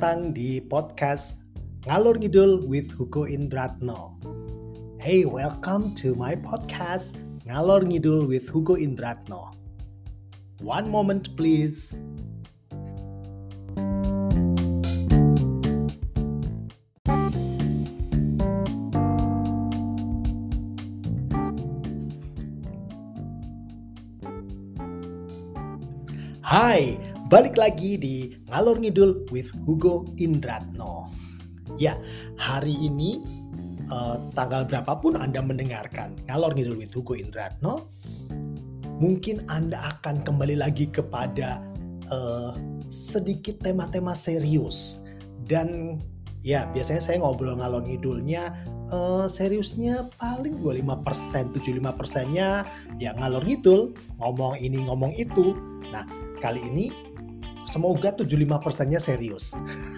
Datang di podcast Ngalur Ngidul with Hugo Indratno. Hey, welcome to my podcast Ngalor Ngidul with Hugo Indratno. One moment please. Hai, balik lagi di Ngalor Ngidul with Hugo Indratno. Ya, hari ini uh, tanggal berapapun Anda mendengarkan Ngalor Ngidul with Hugo Indratno, mungkin Anda akan kembali lagi kepada uh, sedikit tema-tema serius dan ya biasanya saya ngobrol ngalor ngidulnya uh, seriusnya paling 25% 75 persennya ya ngalor ngidul ngomong ini ngomong itu nah kali ini semoga 75%-nya serius.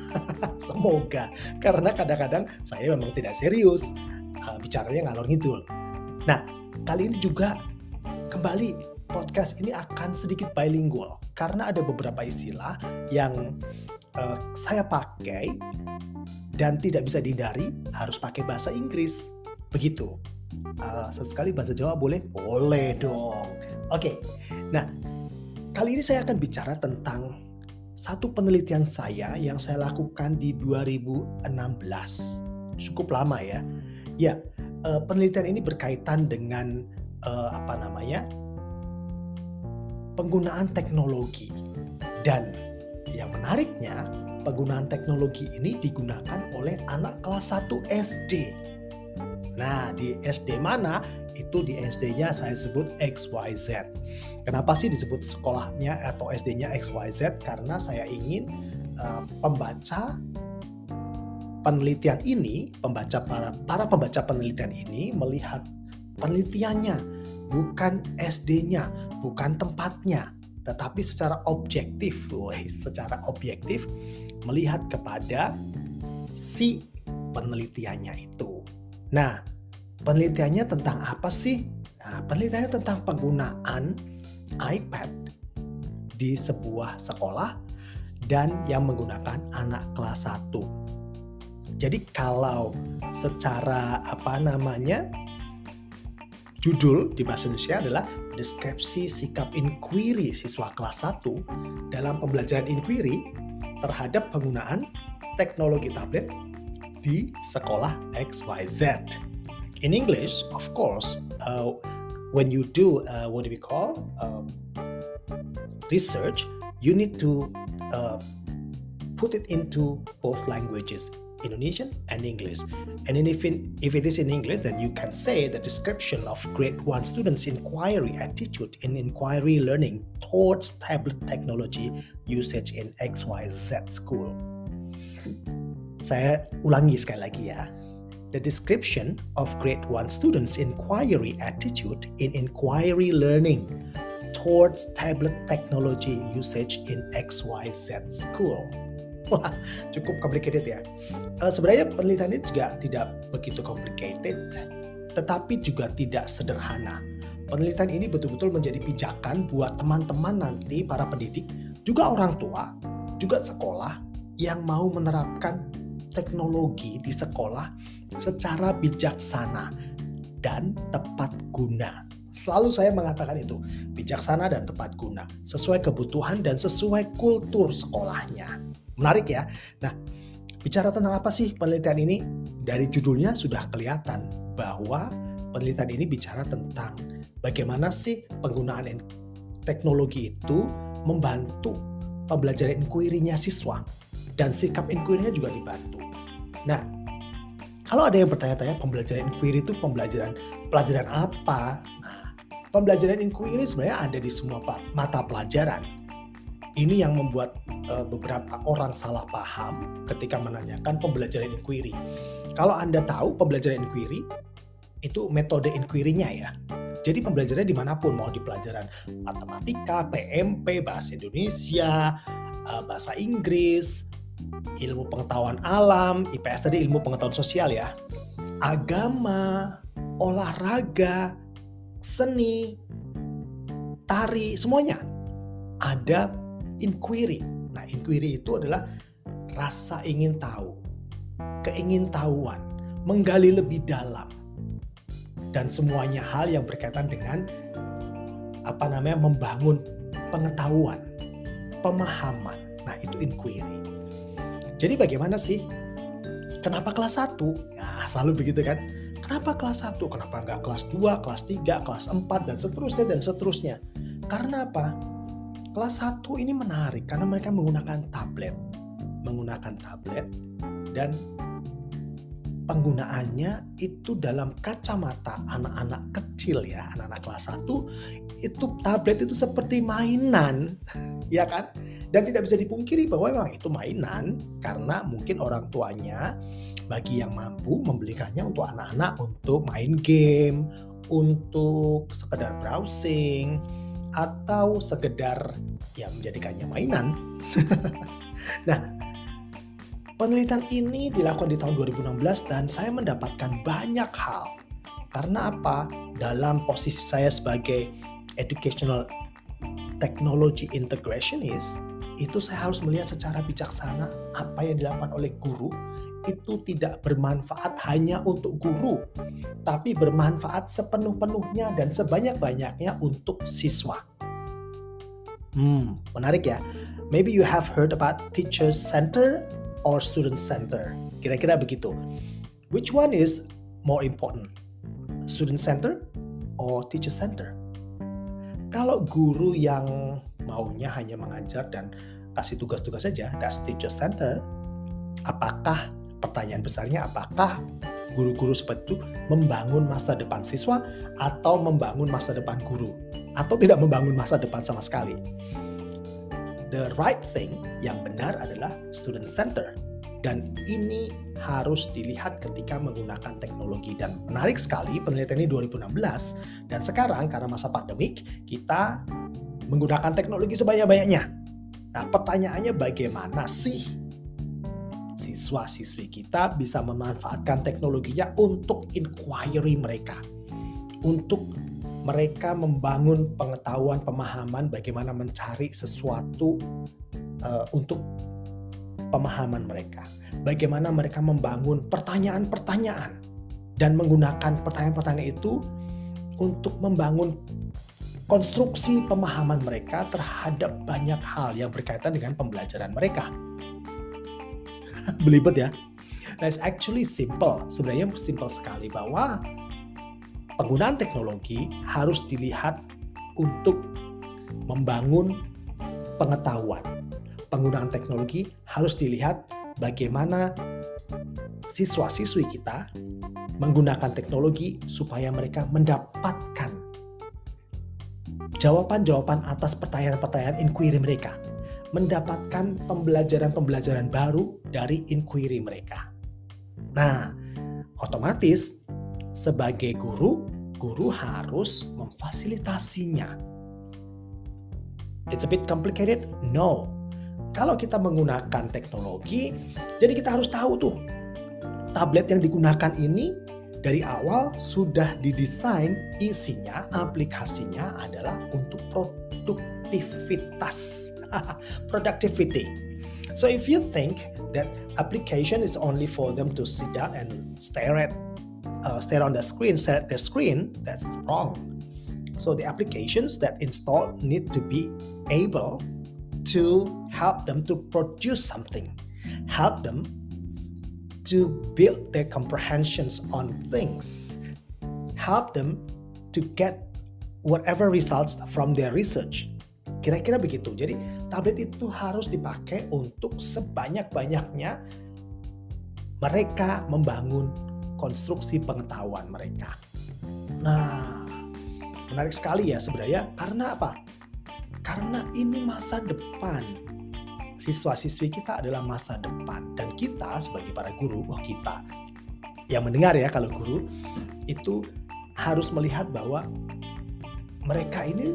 semoga karena kadang-kadang saya memang tidak serius uh, bicaranya ngalor ngidul. Nah, kali ini juga kembali podcast ini akan sedikit bilingual karena ada beberapa istilah yang uh, saya pakai dan tidak bisa dihindari harus pakai bahasa Inggris. Begitu. Uh, sesekali bahasa Jawa boleh? Boleh dong. Oke. Okay. Nah, Kali ini saya akan bicara tentang satu penelitian saya yang saya lakukan di 2016. Cukup lama ya. Ya, uh, penelitian ini berkaitan dengan uh, apa namanya? penggunaan teknologi. Dan yang menariknya, penggunaan teknologi ini digunakan oleh anak kelas 1 SD. Nah, di SD mana? Itu di SD-nya saya sebut XYZ. Kenapa sih disebut sekolahnya atau SD-nya XYZ? Karena saya ingin uh, pembaca penelitian ini, pembaca para para pembaca penelitian ini melihat penelitiannya, bukan SD-nya, bukan tempatnya, tetapi secara objektif, woy, secara objektif melihat kepada si penelitiannya itu. Nah, penelitiannya tentang apa sih? Nah, penelitiannya tentang penggunaan iPad di sebuah sekolah dan yang menggunakan anak kelas 1. Jadi kalau secara apa namanya judul di bahasa Indonesia adalah deskripsi sikap inquiry siswa kelas 1 dalam pembelajaran inquiry terhadap penggunaan teknologi tablet di sekolah XYZ. In English, of course, uh, when you do uh, what do we call um, research, you need to uh, put it into both languages, Indonesian and English. And if, in, if it is in English, then you can say the description of grade 1 students' inquiry attitude in inquiry learning towards tablet technology usage in XYZ school. Saya ulangi sekali lagi ya. The description of grade 1 students' inquiry attitude in inquiry learning towards tablet technology usage in XYZ school. Wah, cukup complicated ya. Uh, sebenarnya penelitian ini juga tidak begitu complicated, tetapi juga tidak sederhana. Penelitian ini betul-betul menjadi pijakan buat teman-teman nanti para pendidik, juga orang tua, juga sekolah yang mau menerapkan teknologi di sekolah secara bijaksana dan tepat guna. Selalu saya mengatakan itu, bijaksana dan tepat guna, sesuai kebutuhan dan sesuai kultur sekolahnya. Menarik ya. Nah, bicara tentang apa sih penelitian ini? Dari judulnya sudah kelihatan bahwa penelitian ini bicara tentang bagaimana sih penggunaan teknologi itu membantu pembelajaran inquiry-nya siswa dan sikap inquiry-nya juga dibantu. Nah, kalau ada yang bertanya-tanya pembelajaran inquiry itu pembelajaran pelajaran apa? Nah, pembelajaran inquiry sebenarnya ada di semua mata pelajaran. Ini yang membuat uh, beberapa orang salah paham ketika menanyakan pembelajaran inquiry. Kalau Anda tahu pembelajaran inquiry itu metode inquiry-nya ya. Jadi pembelajarannya di mana pun, mau di pelajaran matematika, PMP, bahasa Indonesia, uh, bahasa Inggris, ilmu pengetahuan alam, IPS tadi ilmu pengetahuan sosial ya, agama, olahraga, seni, tari, semuanya ada inquiry. Nah, inquiry itu adalah rasa ingin tahu, keingintahuan, menggali lebih dalam, dan semuanya hal yang berkaitan dengan apa namanya membangun pengetahuan, pemahaman. Nah, itu inquiry. Jadi bagaimana sih? Kenapa kelas 1? Nah, selalu begitu kan? Kenapa kelas 1? Kenapa nggak kelas 2, kelas 3, kelas 4, dan seterusnya, dan seterusnya? Karena apa? Kelas 1 ini menarik karena mereka menggunakan tablet. Menggunakan tablet dan penggunaannya itu dalam kacamata anak-anak kecil ya, anak-anak kelas 1 itu tablet itu seperti mainan, ya kan? Dan tidak bisa dipungkiri bahwa memang itu mainan karena mungkin orang tuanya bagi yang mampu membelikannya untuk anak-anak untuk main game, untuk sekedar browsing atau sekedar ya menjadikannya mainan. nah, penelitian ini dilakukan di tahun 2016 dan saya mendapatkan banyak hal. Karena apa? Dalam posisi saya sebagai educational technology integrationist, itu saya harus melihat secara bijaksana apa yang dilakukan oleh guru itu tidak bermanfaat hanya untuk guru, tapi bermanfaat sepenuh-penuhnya dan sebanyak-banyaknya untuk siswa. Hmm, menarik ya. Maybe you have heard about teacher center or student center. Kira-kira begitu. Which one is more important? Student center or teacher center? Kalau guru yang maunya hanya mengajar dan kasih tugas-tugas saja, that's teacher center. Apakah pertanyaan besarnya apakah guru-guru seperti itu membangun masa depan siswa atau membangun masa depan guru? Atau tidak membangun masa depan sama sekali? The right thing yang benar adalah student center. Dan ini harus dilihat ketika menggunakan teknologi. Dan menarik sekali penelitian ini 2016 dan sekarang karena masa pandemik kita menggunakan teknologi sebanyak-banyaknya. Nah, pertanyaannya bagaimana sih siswa-siswi kita bisa memanfaatkan teknologinya untuk inquiry mereka. Untuk mereka membangun pengetahuan, pemahaman bagaimana mencari sesuatu uh, untuk pemahaman mereka. Bagaimana mereka membangun pertanyaan-pertanyaan dan menggunakan pertanyaan-pertanyaan itu untuk membangun konstruksi pemahaman mereka terhadap banyak hal yang berkaitan dengan pembelajaran mereka. Belibet ya. Nah, it's actually simple. Sebenarnya simple sekali bahwa penggunaan teknologi harus dilihat untuk membangun pengetahuan penggunaan teknologi harus dilihat bagaimana siswa-siswi kita menggunakan teknologi supaya mereka mendapatkan jawaban-jawaban atas pertanyaan-pertanyaan inquiry mereka, mendapatkan pembelajaran-pembelajaran baru dari inquiry mereka. Nah, otomatis sebagai guru, guru harus memfasilitasinya. It's a bit complicated? No, kalau kita menggunakan teknologi, jadi kita harus tahu tuh tablet yang digunakan ini dari awal sudah didesain isinya, aplikasinya adalah untuk produktivitas. Productivity. So if you think that application is only for them to sit down and stare at uh, stare on the screen, stare at their screen, that's wrong. So the applications that install need to be able to help them to produce something, help them to build their comprehensions on things, help them to get whatever results from their research. Kira-kira begitu. Jadi tablet itu harus dipakai untuk sebanyak-banyaknya mereka membangun konstruksi pengetahuan mereka. Nah, menarik sekali ya sebenarnya karena apa? Karena ini masa depan. Siswa-siswi kita adalah masa depan dan kita sebagai para guru, wah kita yang mendengar ya kalau guru itu harus melihat bahwa mereka ini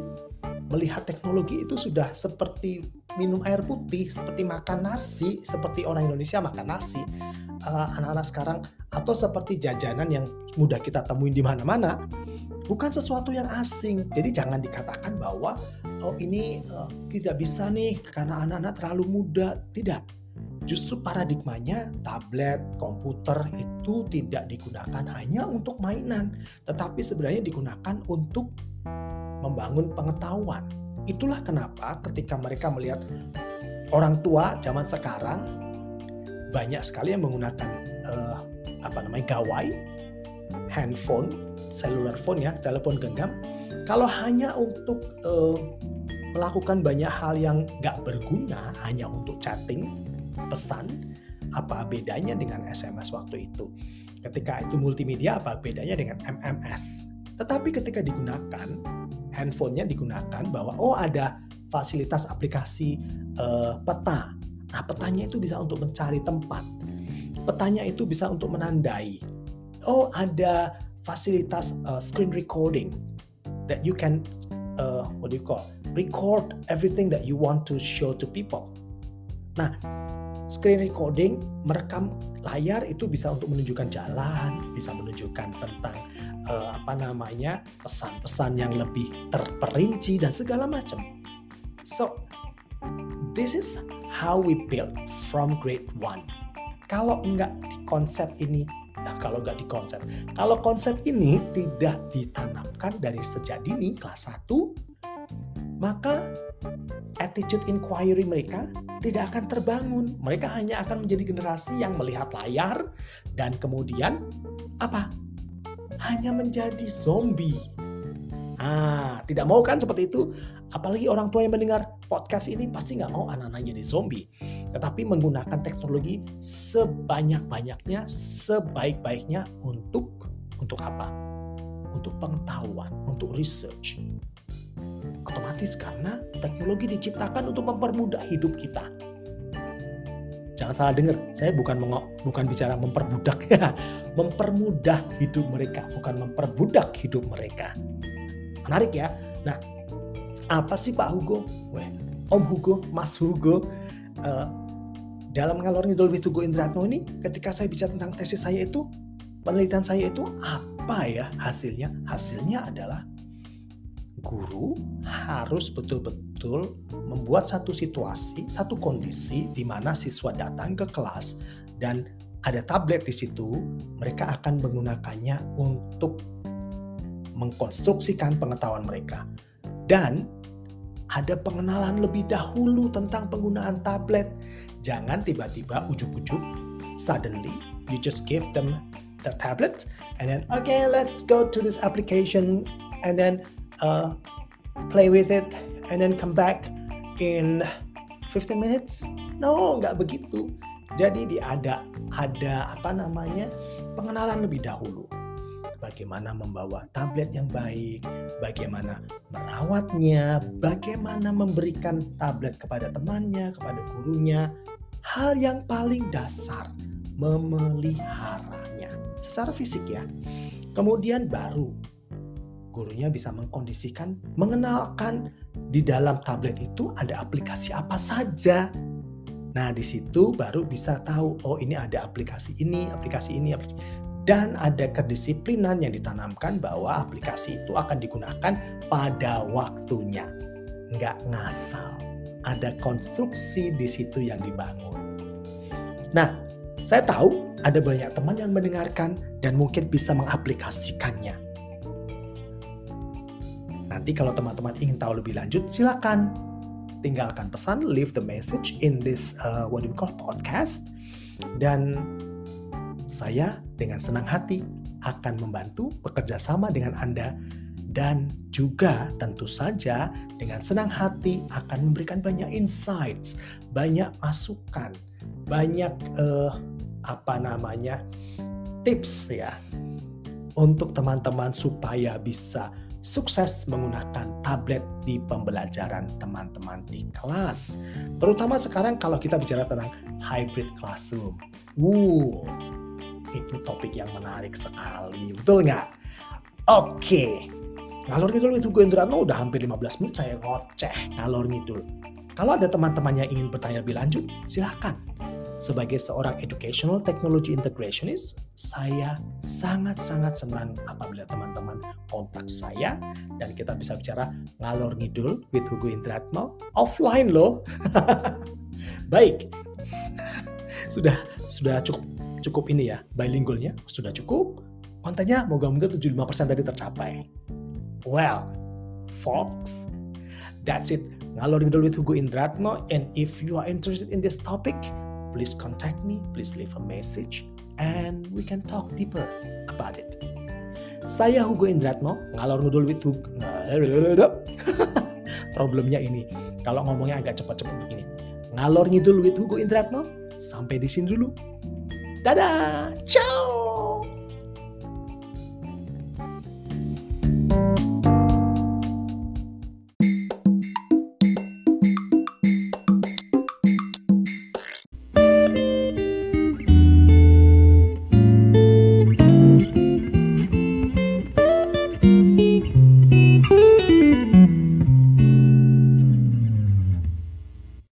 melihat teknologi itu sudah seperti minum air putih, seperti makan nasi, seperti orang Indonesia makan nasi. Eh, anak-anak uh, sekarang atau seperti jajanan yang mudah kita temuin di mana-mana bukan sesuatu yang asing. Jadi jangan dikatakan bahwa oh ini uh, tidak bisa nih karena anak-anak terlalu muda. Tidak. Justru paradigmanya tablet, komputer itu tidak digunakan hanya untuk mainan, tetapi sebenarnya digunakan untuk membangun pengetahuan. Itulah kenapa ketika mereka melihat orang tua zaman sekarang banyak sekali yang menggunakan uh, apa namanya gawai, handphone, cellular phone ya, telepon genggam. Kalau hanya untuk uh, melakukan banyak hal yang nggak berguna, hanya untuk chatting, pesan, apa bedanya dengan SMS waktu itu? Ketika itu multimedia, apa bedanya dengan MMS? Tetapi ketika digunakan, handphonenya digunakan bahwa oh ada fasilitas aplikasi uh, peta. Nah, petanya itu bisa untuk mencari tempat. Petanya itu bisa untuk menandai. Oh, ada fasilitas uh, screen recording that you can uh, what do you call record everything that you want to show to people. Nah, screen recording merekam layar itu bisa untuk menunjukkan jalan, bisa menunjukkan tentang uh, apa namanya pesan-pesan yang lebih terperinci dan segala macam. So this is how we build from grade one. Kalau enggak di konsep ini, nah kalau enggak di konsep, kalau konsep ini tidak ditanamkan dari sejak dini kelas 1, maka attitude inquiry mereka tidak akan terbangun. Mereka hanya akan menjadi generasi yang melihat layar dan kemudian apa? Hanya menjadi zombie. Ah, tidak mau kan seperti itu? Apalagi orang tua yang mendengar podcast ini pasti nggak mau anak-anaknya jadi zombie. Tetapi menggunakan teknologi sebanyak-banyaknya, sebaik-baiknya untuk untuk apa? Untuk pengetahuan, untuk research otomatis karena teknologi diciptakan untuk mempermudah hidup kita. Jangan salah dengar, saya bukan mengok, bukan bicara memperbudak ya, mempermudah hidup mereka, bukan memperbudak hidup mereka. Menarik ya. Nah, apa sih Pak Hugo? Weh, Om Hugo, Mas Hugo, uh, dalam ngalor ngidul with Hugo Indratno ini, ketika saya bicara tentang tesis saya itu, penelitian saya itu apa ya hasilnya? Hasilnya adalah guru harus betul-betul membuat satu situasi, satu kondisi di mana siswa datang ke kelas dan ada tablet di situ, mereka akan menggunakannya untuk mengkonstruksikan pengetahuan mereka. Dan ada pengenalan lebih dahulu tentang penggunaan tablet. Jangan tiba-tiba ujuk-ujuk, suddenly you just give them the tablet and then okay, let's go to this application and then uh, play with it and then come back in 15 minutes? No, nggak begitu. Jadi dia ada ada apa namanya pengenalan lebih dahulu. Bagaimana membawa tablet yang baik, bagaimana merawatnya, bagaimana memberikan tablet kepada temannya, kepada gurunya. Hal yang paling dasar, memeliharanya secara fisik ya. Kemudian baru gurunya bisa mengkondisikan, mengenalkan di dalam tablet itu ada aplikasi apa saja. Nah, di situ baru bisa tahu, oh ini ada aplikasi ini, aplikasi ini, aplikasi dan ada kedisiplinan yang ditanamkan bahwa aplikasi itu akan digunakan pada waktunya. Nggak ngasal. Ada konstruksi di situ yang dibangun. Nah, saya tahu ada banyak teman yang mendengarkan dan mungkin bisa mengaplikasikannya. Nanti kalau teman-teman ingin tahu lebih lanjut, silakan tinggalkan pesan, leave the message in this uh, what we call podcast, dan saya dengan senang hati akan membantu bekerja sama dengan Anda dan juga tentu saja dengan senang hati akan memberikan banyak insights, banyak masukan, banyak uh, apa namanya tips ya untuk teman-teman supaya bisa sukses menggunakan tablet di pembelajaran teman-teman di kelas. Terutama sekarang kalau kita bicara tentang hybrid classroom. Wuh, itu topik yang menarik sekali. Betul nggak? Oke. Ngalor ngidul itu gue Indrano udah hampir 15 menit saya ngoceh ngalor ngidul. Kalau ada teman-teman yang ingin bertanya lebih lanjut, silahkan. sebagai seorang educational technology integrationist, saya sangat-sangat senang apabila teman-teman kontak saya dan kita bisa bicara ngalor ngidul with Hugo Indratno offline loh. Baik. Sudah sudah cukup cukup ini ya bilingualnya sudah cukup. Kontennya moga-moga 75% tadi tercapai. Well, folks, that's it. Ngalor ngidul with Hugo Indratno and if you are interested in this topic, please contact me, please leave a message, and we can talk deeper about it. Saya Hugo Indratno, ngalor ngudul with Hugo. Problemnya ini, kalau ngomongnya agak cepat-cepat begini. Ngalor ngidul with Hugo Indratno, sampai di sini dulu. Dadah, ciao!